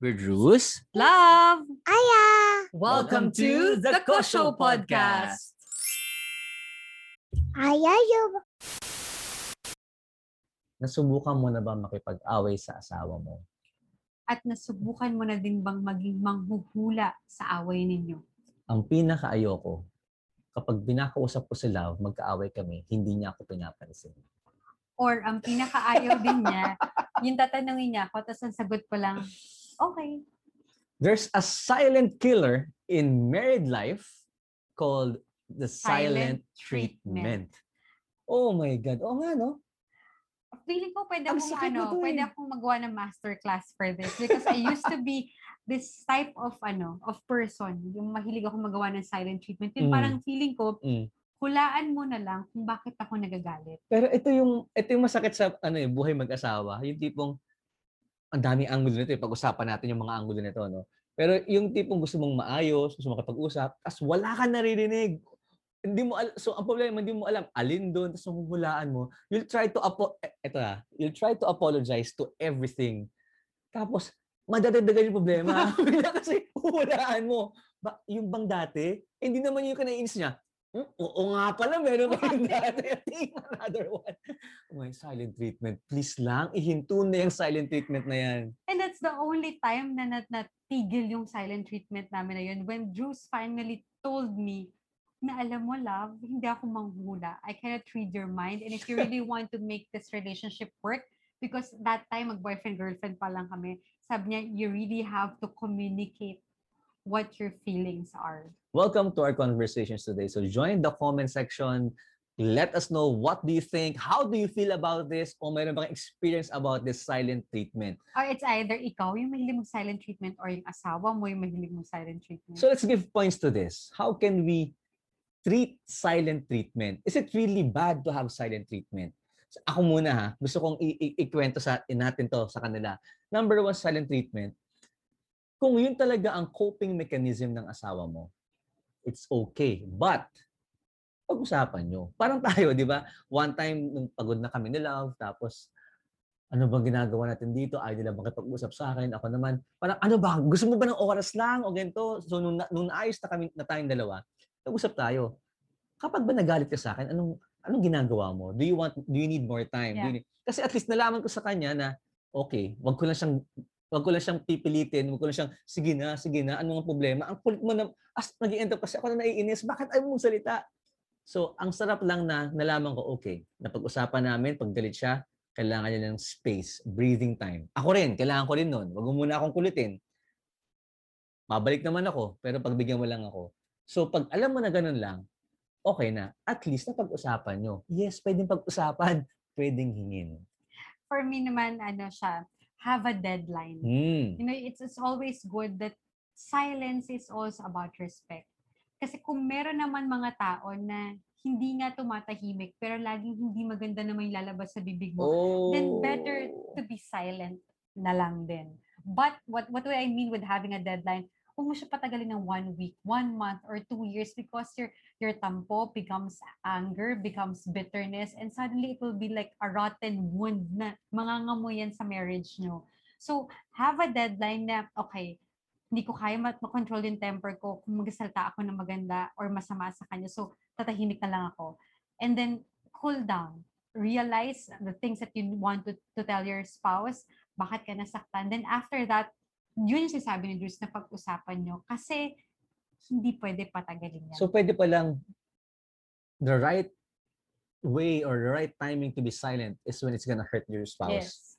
We're Drews. Love! Aya! Welcome to the Kosho Podcast. Aya yung Nasubukan mo na ba makipag-away sa asawa mo? At nasubukan mo na din bang maging manghuhula sa away ninyo? Ang pinaka-ayoko, kapag binakausap ko si Love, magkaaway kami, hindi niya ako pinapansin. Or ang pinakaayaw din niya, yung tatanungin niya ako, tapos ang sagot ko lang, okay. There's a silent killer in married life called the silent, Silent treatment. Oh my God. Oo nga, no? Feeling ko pwede Ang akong ano, eh. pwede akong magawa ng masterclass for this because I used to be this type of ano, of person, yung mahilig ako magawa ng silent treatment. Yung Mm. parang feeling ko, Mm. hulaan mo na lang kung bakit ako nagagalit. Pero ito yung ito yung masakit sa ano eh, buhay mag-asawa, yung tipong ang daming angulo nito, eh. pag-usapan natin yung mga angulo nito, no? Pero yung tipong gusto mong maayos, gusto mong makapag-usap, as wala ka naririnig. Hindi mo al- so ang problema hindi mo alam alin doon tapos huhulaan mo. You'll try to apo eh, eto na, you'll try to apologize to everything. Tapos madadagdagan yung problema. Bigla kasi huhulaan mo. Ba, yung bang dati, eh, hindi naman yung kanainis niya. Hmm, oo nga pala, meron ka yung dati. Another one. My silent treatment. Please lang, ihinto na yung silent treatment na yan. And that's the only time na nat natigil yung silent treatment namin na yun. When Drews finally told me na alam mo, love, hindi ako manghula. I cannot read your mind. And if you really want to make this relationship work, because that time, mag-boyfriend-girlfriend pa lang kami, sabi niya, you really have to communicate what your feelings are. Welcome to our conversations today. So join the comment section. Let us know what do you think? How do you feel about this? O mayroon bang experience about this silent treatment? Or it's either ikaw yung mahilig mag-silent treatment or yung asawa mo yung mahilig mag-silent treatment. So let's give points to this. How can we treat silent treatment? Is it really bad to have silent treatment? So, ako muna ha, gusto kong i- i- ikwento sa natin to sa kanila. Number one, silent treatment. Kung yun talaga ang coping mechanism ng asawa mo, it's okay. But, pag-usapan nyo. Parang tayo, di ba? One time, nung pagod na kami ni Love, tapos, ano bang ginagawa natin dito? Ay, nila makipag-usap sa akin. Ako naman, parang, ano ba? Gusto mo ba ng oras lang o ganito? So, nung, na- nung naayos na kami na tayong dalawa, nag-usap tayo. Kapag ba nagalit ka sa akin, anong anong ginagawa mo? Do you want do you need more time? Do you need- kasi at least nalaman ko sa kanya na okay, wag ko lang siyang wag ko lang siyang pipilitin, wag ko lang siyang sige na, sige na, ano ang problema? Ang kulit mo na as nag-end up kasi ako na naiinis, bakit ayaw mong salita? So, ang sarap lang na nalaman ko, okay, napag-usapan namin, pag galit siya, kailangan niya ng space, breathing time. Ako rin, kailangan ko rin nun. Wag mo muna akong kulitin. Mabalik naman ako, pero pagbigyan mo lang ako. So, pag alam mo na ganun lang, okay na. At least napag-usapan nyo. Yes, pwedeng pag-usapan, pwedeng hingin. For me naman, ano siya, have a deadline. Hmm. you know, it's, it's always good that silence is also about respect. Kasi kung meron naman mga tao na hindi nga tumatahimik, pero laging hindi maganda naman yung lalabas sa bibig mo, Oh. then better to be silent na lang din. But what what do I mean with having a deadline? Huwag mo siya patagalin ng one week, one month, or two years because your your tampo becomes anger, becomes bitterness, and suddenly it will be like a rotten wound na mangangamoy yan sa marriage nyo. So, have a deadline na, okay, hindi ko kaya mat- makontrol yung temper ko kung magsalita ako ng maganda or masama sa kanya. So, tatahimik na lang ako. And then, cool down. Realize the things that you want to, to tell your spouse, bakit ka nasaktan. Then after that, yun yung sinasabi ni Drews na pag-usapan nyo. Kasi, hindi pwede patagalin yan. So, pwede pa lang the right way or the right timing to be silent is when it's gonna hurt your spouse. yes.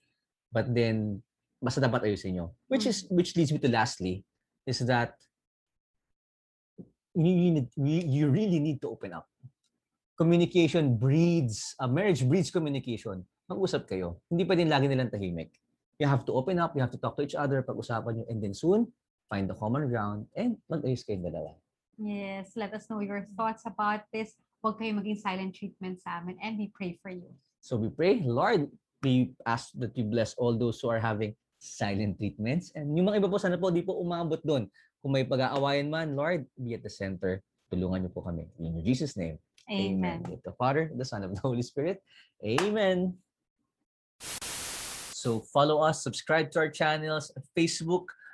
But then, basta dapat ayusin nyo. Which is, which leads me to lastly, is that you, need, you, you really need to open up. Communication breeds, a marriage breeds communication. Mag-usap kayo. Hindi pa din lagi nilang tahimik. You have to open up, you have to talk to each other, pag-usapan nyo, and then soon, find the common ground, and mag-ayos kayong dalawa. Yes. Let us know your thoughts about this. Huwag kayo maging silent treatment sa amin and we pray for you. So we pray, Lord, we ask that you bless all those who are having silent treatments. And yung mga iba po, sana po di po umabot doon. Kung may pag-aawayan man, Lord, be at the center. Tulungan niyo po kami. In Jesus' name. Amen. With the Father, the Son, of the Holy Spirit. Amen. So follow us, subscribe to our channels, Facebook,